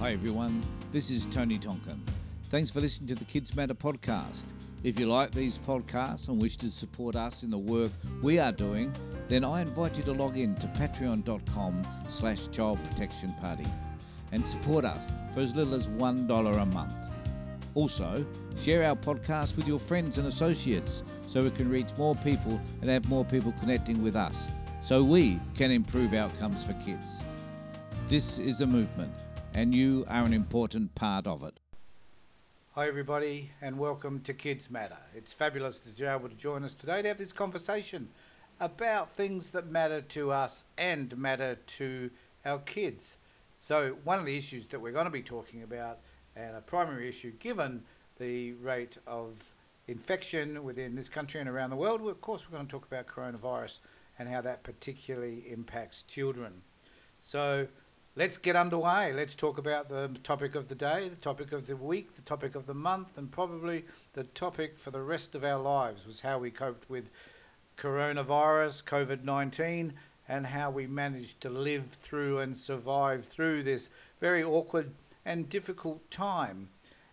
Hi everyone, this is Tony Tonkin. Thanks for listening to the Kids Matter podcast. If you like these podcasts and wish to support us in the work we are doing, then I invite you to log in to patreon.com slash child protection party and support us for as little as $1 a month. Also, share our podcast with your friends and associates so we can reach more people and have more people connecting with us so we can improve outcomes for kids. This is a movement, and you are an important part of it. Hi, everybody, and welcome to Kids Matter. It's fabulous that you're able to join us today to have this conversation about things that matter to us and matter to our kids. So, one of the issues that we're going to be talking about, and a primary issue given the rate of infection within this country and around the world, of course, we're going to talk about coronavirus and how that particularly impacts children. So, let's get underway. Let's talk about the topic of the day, the topic of the week, the topic of the month, and probably the topic for the rest of our lives was how we coped with coronavirus, COVID 19, and how we managed to live through and survive through this very awkward and difficult time.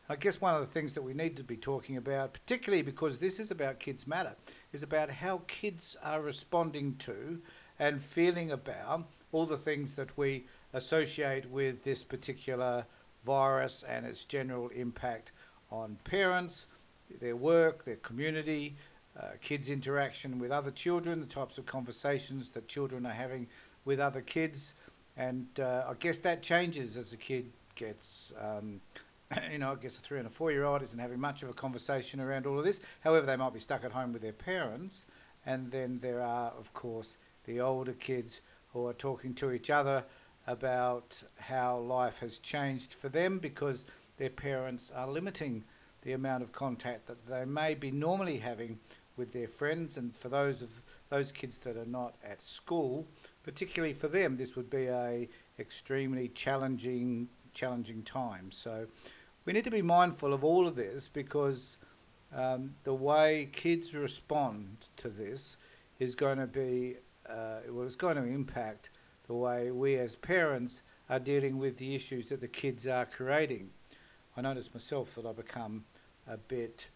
I guess one of the things that we need to be talking about, particularly because this is about Kids Matter, is about how kids are responding to and feeling about all the things that we associate with this particular virus and its general impact on parents, their work, their community, uh, kids' interaction with other children, the types of conversations that children are having with other kids. And uh, I guess that changes as a kid gets. Um, you know, I guess a three and a four year old isn't having much of a conversation around all of this. However, they might be stuck at home with their parents. And then there are, of course, the older kids who are talking to each other about how life has changed for them because their parents are limiting the amount of contact that they may be normally having with their friends. And for those of those kids that are not at school particularly for them this would be a extremely challenging challenging time. So we need to be mindful of all of this because um, the way kids respond to this is going to be uh, well it's going to impact the way we as parents are dealing with the issues that the kids are creating. I notice myself that I become a bit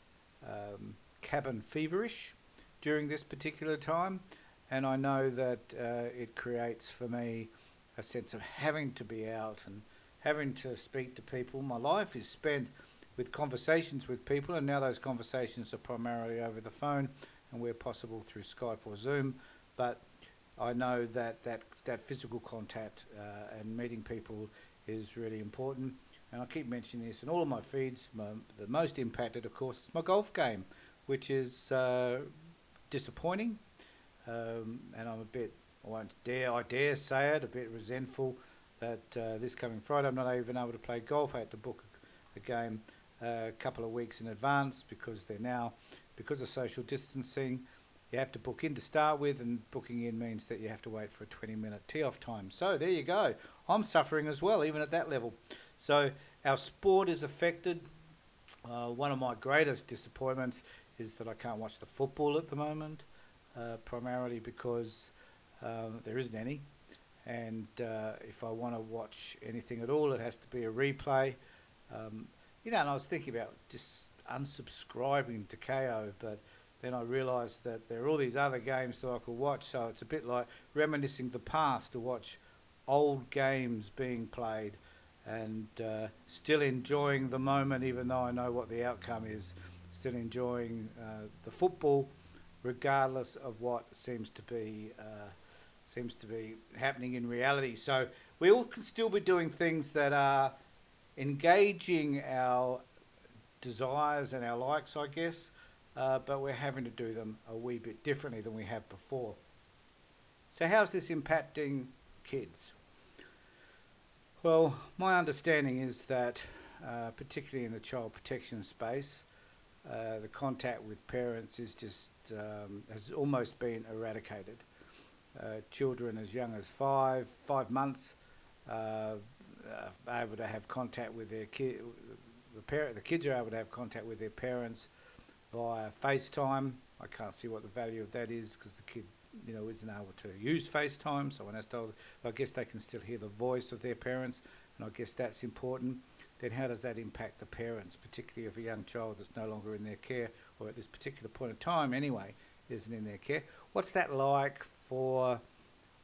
um, cabin feverish during this particular time, and I know that uh, it creates for me a sense of having to be out and having to speak to people. My life is spent with conversations with people, and now those conversations are primarily over the phone and where possible through Skype or Zoom. But I know that that, that physical contact uh, and meeting people is really important. And I keep mentioning this in all of my feeds. My, the most impacted, of course, is my golf game, which is uh, disappointing. Um, and I'm a bit, I won't dare, I dare say it, a bit resentful that uh, this coming Friday I'm not even able to play golf. I had to book a, game uh, a couple of weeks in advance because they're now, because of social distancing, you have to book in to start with, and booking in means that you have to wait for a 20 minute tee off time. So there you go. I'm suffering as well, even at that level. So our sport is affected. Uh, one of my greatest disappointments is that I can't watch the football at the moment, uh, primarily because um, there isn't any. And uh, if I want to watch anything at all, it has to be a replay. Um, you know, and I was thinking about just unsubscribing to Kayo, but then I realised that there are all these other games that I could watch. So it's a bit like reminiscing the past to watch old games being played and uh, still enjoying the moment, even though I know what the outcome is. Still enjoying uh, the football, regardless of what seems to be uh, seems to be happening in reality. So we all can still be doing things that are engaging our desires and our likes, I guess uh, but we're having to do them a wee bit differently than we have before. So, how's this impacting kids? Well, my understanding is that, uh, particularly in the child protection space, uh, the contact with parents is just um, has almost been eradicated. Uh, children as young as five, five months, uh, are able to have contact with their kid. The parent, the kids are able to have contact with their parents via FaceTime. I can't see what the value of that is because the kid, you know, isn't able to use FaceTime. So when I told, I guess they can still hear the voice of their parents, and I guess that's important, then how does that impact the parents, particularly if a young child that's no longer in their care, or at this particular point in time anyway, isn't in their care? What's that like for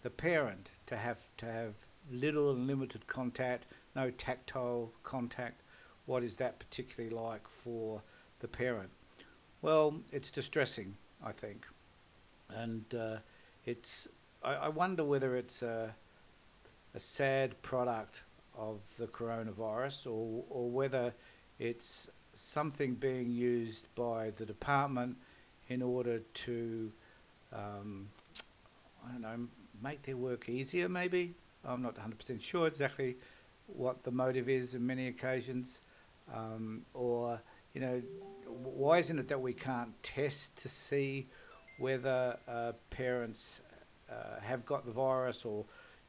the parent to have to have little and limited contact, no tactile contact? What is that particularly like for the parent? Well, it's distressing, I think, and uh, it's. I, I wonder whether it's a, a sad product of the coronavirus or, or whether it's something being used by the department in order to, um, I don't know, make their work easier maybe. I'm not 100% sure exactly what the motive is in many occasions. Um, or, you know, why isn't it that we can't test to see whether uh, parents uh, have got the virus or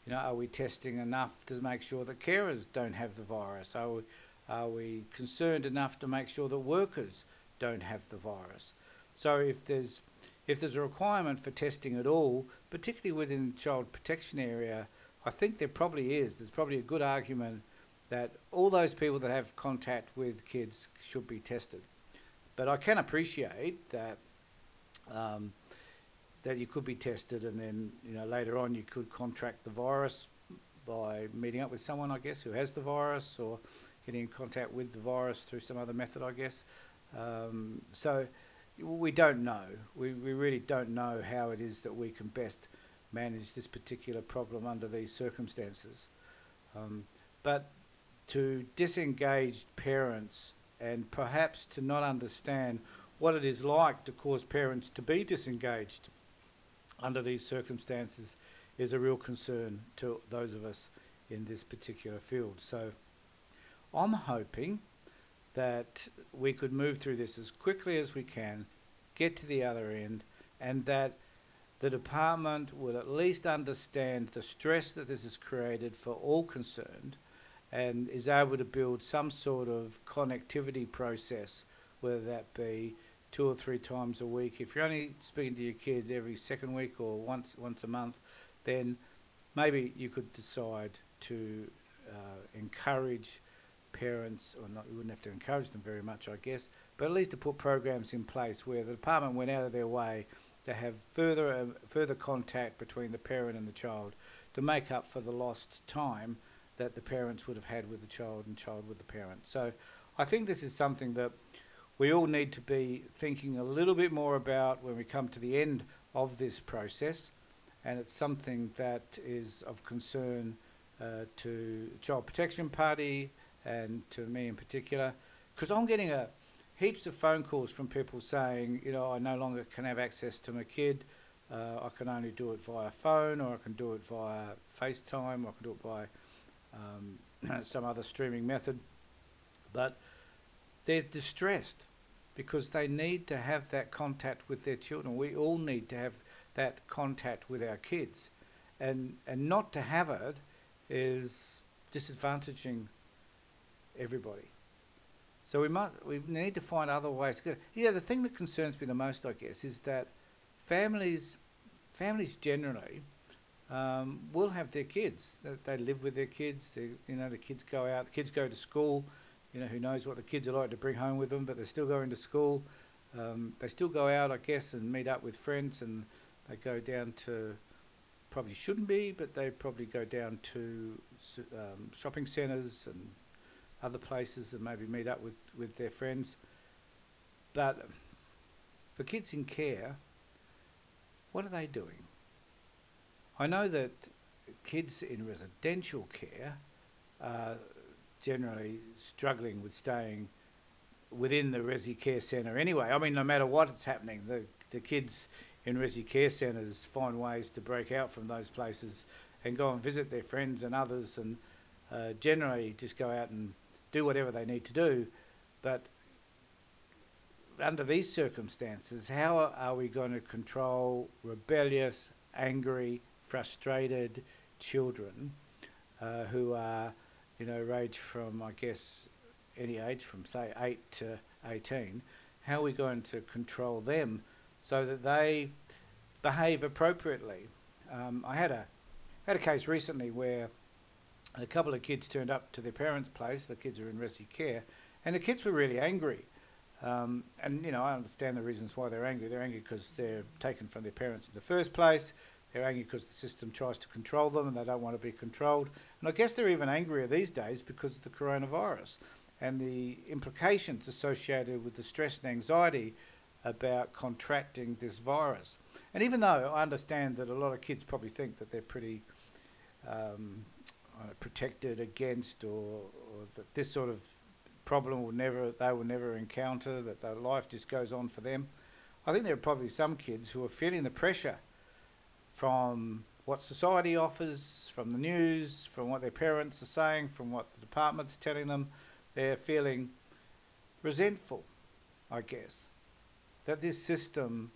you know, are we testing enough to make sure that carers don't have the virus? Are we, are we concerned enough to make sure that workers don't have the virus? So if there's if there's a requirement for testing at all, particularly within the child protection area, I think there probably is. There's probably a good argument that all those people that have contact with kids should be tested. But I can appreciate that um, that you could be tested and then you know later on you could contract the virus by meeting up with someone I guess who has the virus or getting in contact with the virus through some other method I guess. Um, so we don't know. We, we really don't know how it is that we can best manage this particular problem under these circumstances. Um, but to disengaged parents and perhaps to not understand what it is like to cause parents to be disengaged under these circumstances is a real concern to those of us in this particular field. So I'm hoping that we could move through this as quickly as we can, get to the other end, and that the department will at least understand the stress that this has created for all concerned and is able to build some sort of connectivity process, whether that be two or three times a week. If you're only speaking to your kid every second week or once once a month, then maybe you could decide to uh, encourage parents, or not, you wouldn't have to encourage them very much, I guess, but at least to put programs in place where the department went out of their way to have further uh, further contact between the parent and the child to make up for the lost time that the parents would have had with the child and child with the parent. So I think this is something that we all need to be thinking a little bit more about when we come to the end of this process, and it's something that is of concern uh, to Child Protection Party and to me in particular, because I'm getting a heaps of phone calls from people saying, you know, I no longer can have access to my kid. Uh, I can only do it via phone, or I can do it via FaceTime, or I can do it by um, some other streaming method. But they're distressed because they need to have that contact with their children. We all need to have that contact with our kids. And, and not to have it is disadvantaging everybody. So we might we need to find other ways. Yeah, the thing that concerns me the most, I guess, is that families families generally um, will have their kids. They, they live with their kids. They, you know, the kids go out. The kids go to school you know, who knows what the kids are like to bring home with them, but they're still going to school. Um, they still go out, I guess, and meet up with friends, and they go down to probably shouldn't be, but they probably go down to um, shopping centres and other places and maybe meet up with, with their friends. But for kids in care, what are they doing? I know that kids in residential care are generally struggling with staying within the Resi Care Centre anyway. I mean, no matter what is happening, the, the kids in Resi Care Centres find ways to break out from those places and go and visit their friends and others and uh, generally just go out and do whatever they need to do. But under these circumstances, how are we going to control rebellious, angry, frustrated children uh, who are you know, range from, I guess, any age from, say, 8 to 18, how are we going to control them so that they behave appropriately? Um, I had a, had a case recently where a couple of kids turned up to their parents' place. The kids are in resi care, and the kids were really angry. Um, and you know, I understand the reasons why they're angry. They're angry because they're taken from their parents in the first place. They're angry because the system tries to control them, and they don't want to be controlled. And I guess they're even angrier these days because of the coronavirus and the implications associated with the stress and anxiety about contracting this virus. And even though I understand that a lot of kids probably think that they're pretty um, uh, protected against, or, or that this sort of problem will never they will never encounter, that their life just goes on for them. I think there are probably some kids who are feeling the pressure from what society offers, from the news, from what their parents are saying, from what the department's telling them. They're feeling resentful, I guess, that this system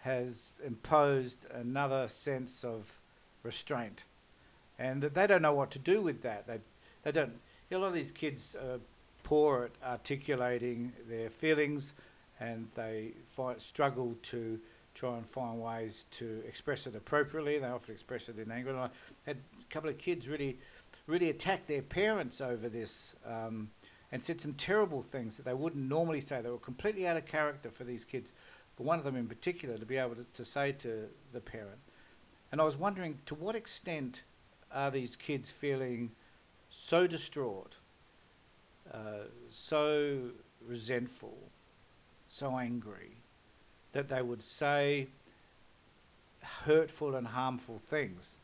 has imposed another sense of restraint and that they don't know what to do with that. They, they don't. A lot of these kids are poor at articulating their feelings, and they find, struggle to try and find ways to express it appropriately. They often express it in anger. And I had a couple of kids really, really attack their parents over this. Um, and said some terrible things that they wouldn't normally say. They were completely out of character for these kids, for one of them in particular, to be able to, to say to the parent. And I was wondering to what extent are these kids feeling so distraught, uh, so resentful, so angry, that they would say hurtful and harmful things.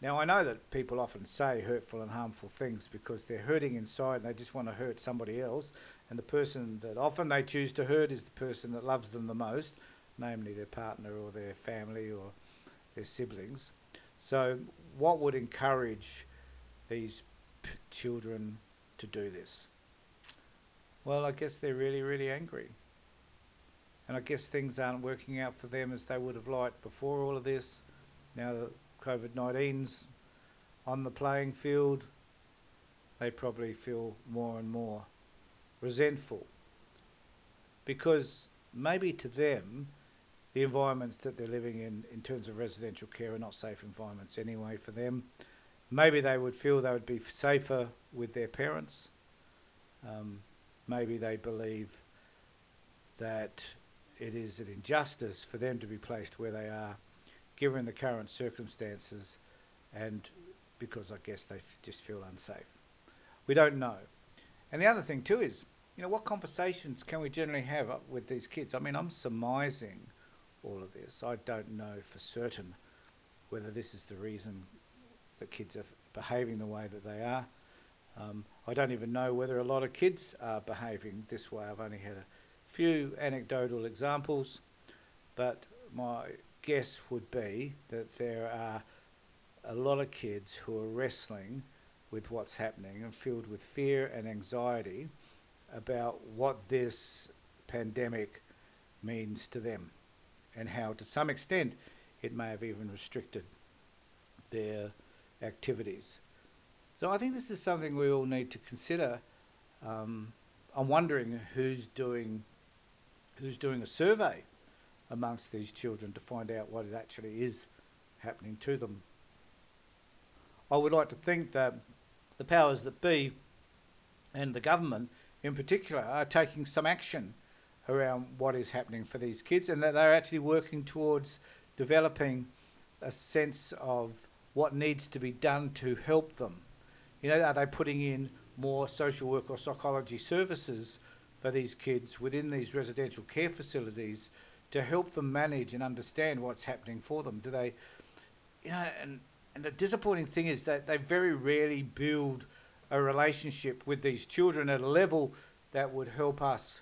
Now, I know that people often say hurtful and harmful things because they're hurting inside and they just want to hurt somebody else. And the person that often they choose to hurt is the person that loves them the most, namely their partner or their family or their siblings. So, what would encourage these p- children to do this? Well, I guess they're really, really angry. And I guess things aren't working out for them as they would have liked before all of this. Now that COVID 19's on the playing field, they probably feel more and more resentful. Because maybe to them, the environments that they're living in, in terms of residential care, are not safe environments anyway for them. Maybe they would feel they would be safer with their parents. Um, maybe they believe that it is an injustice for them to be placed where they are, given the current circumstances, and because I guess they f- just feel unsafe. We don't know. And the other thing, too, is you know, what conversations can we generally have with these kids? I mean, I'm surmising all of this. I don't know for certain whether this is the reason that kids are behaving the way that they are. Um, I don't even know whether a lot of kids are behaving this way. I've only had a few anecdotal examples, but my guess would be that there are a lot of kids who are wrestling with what's happening and filled with fear and anxiety about what this pandemic means to them and how, to some extent, it may have even restricted their activities. So I think this is something we all need to consider. Um, I'm wondering who's doing who's doing a survey amongst these children to find out what actually is happening to them. I would like to think that the powers that be and the government in particular are taking some action around what is happening for these kids and that they're actually working towards developing a sense of what needs to be done to help them. You know, are they putting in more social work or psychology services for these kids within these residential care facilities to help them manage and understand what's happening for them? Do they, you know, and, and the disappointing thing is that they very rarely build a relationship with these children at a level that would help us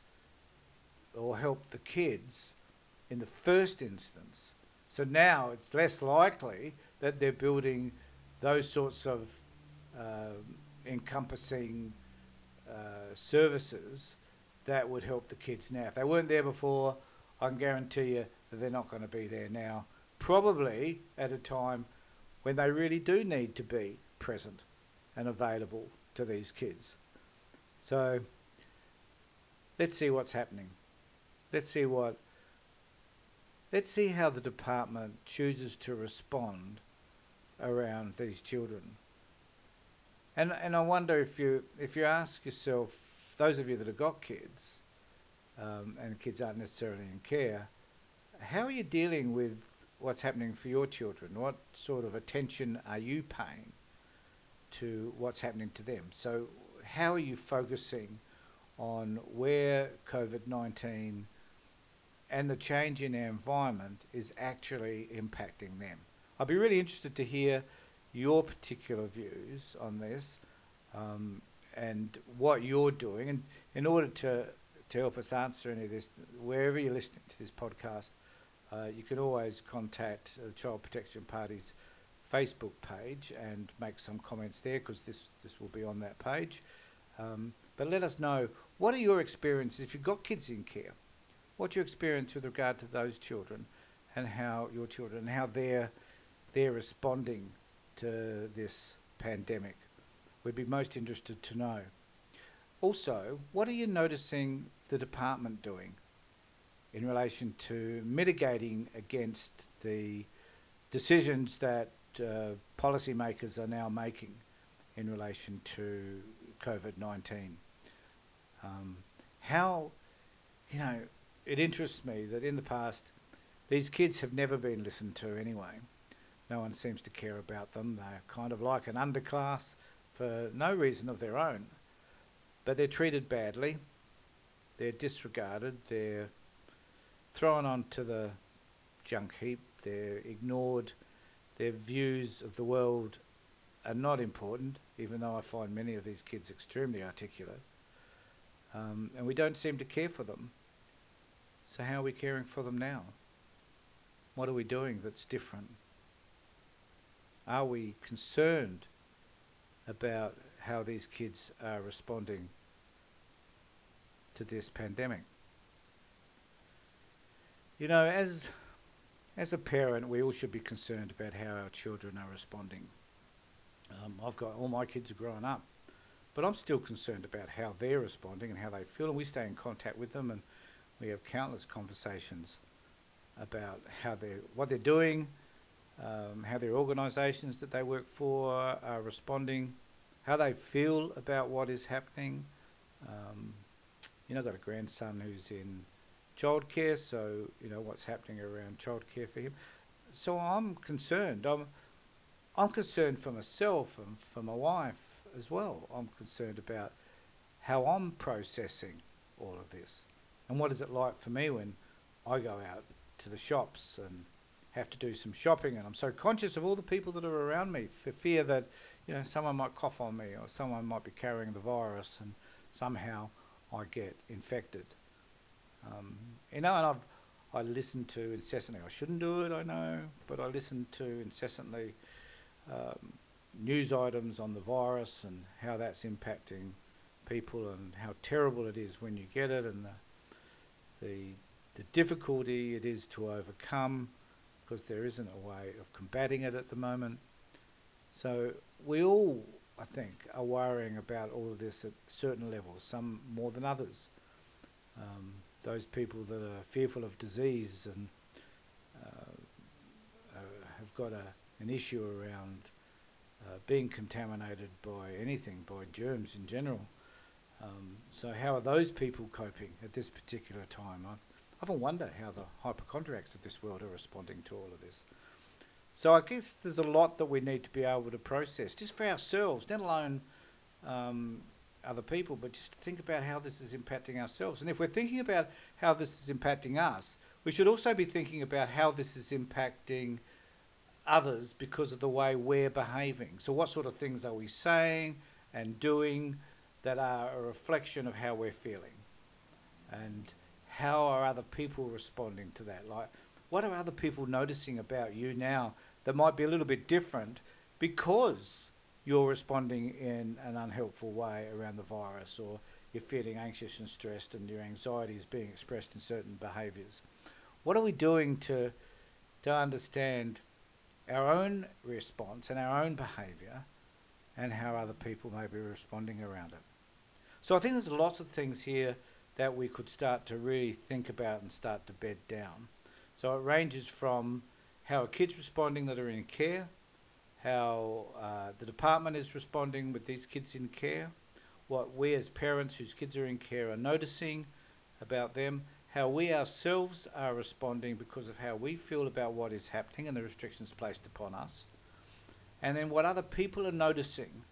or help the kids in the first instance. So now it's less likely that they're building those sorts of uh, encompassing uh, services that would help the kids now. If they weren't there before, I can guarantee you that they're not going to be there now. Probably at a time when they really do need to be present and available to these kids. So let's see what's happening. Let's see what. Let's see how the department chooses to respond around these children. And and I wonder if you if you ask yourself, those of you that have got kids, um, and kids aren't necessarily in care, how are you dealing with what's happening for your children? What sort of attention are you paying to what's happening to them? So how are you focusing on where COVID nineteen and the change in our environment is actually impacting them? I'd be really interested to hear your particular views on this um, and what you're doing. And in order to, to help us answer any of this, wherever you're listening to this podcast, uh, you can always contact the Child Protection Party's Facebook page and make some comments there because this, this will be on that page. Um, but let us know what are your experiences if you've got kids in care? What's your experience with regard to those children and how your children how they're they're responding to this pandemic. We'd be most interested to know. Also, what are you noticing the department doing in relation to mitigating against the decisions that uh, policymakers are now making in relation to COVID 19? Um, how, you know, it interests me that in the past, these kids have never been listened to anyway. No one seems to care about them. They're kind of like an underclass for no reason of their own. But they're treated badly, they're disregarded, they're thrown onto the junk heap, they're ignored, their views of the world are not important, even though I find many of these kids extremely articulate. Um, and we don't seem to care for them. So, how are we caring for them now? What are we doing that's different? Are we concerned about how these kids are responding to this pandemic? You know, as as a parent, we all should be concerned about how our children are responding. Um, I've got all my kids are growing up, but I'm still concerned about how they're responding and how they feel, and we stay in contact with them, and we have countless conversations about how they're what they're doing, um, how their organisations that they work for are responding, how they feel about what is happening. Um, you know, I've got a grandson who's in childcare, so you know what's happening around childcare for him. So I'm concerned. I'm I'm concerned for myself and for my wife as well. I'm concerned about how I'm processing all of this, and what is it like for me when I go out to the shops and have to do some shopping, and I'm so conscious of all the people that are around me for fear that you know someone might cough on me or someone might be carrying the virus, and somehow I get infected. Um, you know, and I've I listen to incessantly. I shouldn't do it, I know, but I listen to incessantly um, news items on the virus and how that's impacting people and how terrible it is when you get it and the the, the difficulty it is to overcome because there isn't a way of combating it at the moment. So we all, I think, are worrying about all of this at certain levels, some more than others. Um, those people that are fearful of disease and uh, uh, have got a, an issue around uh, being contaminated by anything, by germs in general. Um, so how are those people coping at this particular time? I often wonder how the hypochondriacs of this world are responding to all of this. So I guess there's a lot that we need to be able to process, just for ourselves, let alone um, other people, but just to think about how this is impacting ourselves. And if we're thinking about how this is impacting us, we should also be thinking about how this is impacting others because of the way we're behaving. So, what sort of things are we saying and doing that are a reflection of how we're feeling? And how are other people responding to that? Like, what are other people noticing about you now that might be a little bit different because you're responding in an unhelpful way around the virus or you're feeling anxious and stressed and your anxiety is being expressed in certain behaviors? What are we doing to, to understand our own response and our own behavior and how other people may be responding around it? So I think there's lots of things here that we could start to really think about and start to bed down. So it ranges from how a kid's responding that are in care, how uh, the department is responding with these kids in care, what we as parents whose kids are in care are noticing about them, how we ourselves are responding because of how we feel about what is happening and the restrictions placed upon us, and then what other people are noticing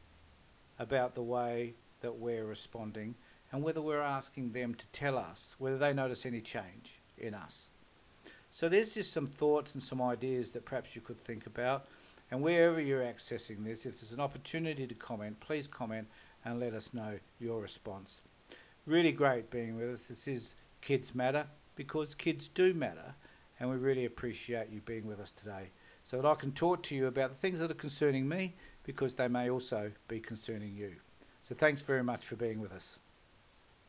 about the way that we're responding and whether we're asking them to tell us whether they notice any change in us. So there's just some thoughts and some ideas that perhaps you could think about. And wherever you're accessing this, if there's an opportunity to comment, please comment and let us know your response. Really great being with us. This is Kids Matter because kids do matter, and we really appreciate you being with us today so that I can talk to you about the things that are concerning me because they may also be concerning you. So thanks very much for being with us.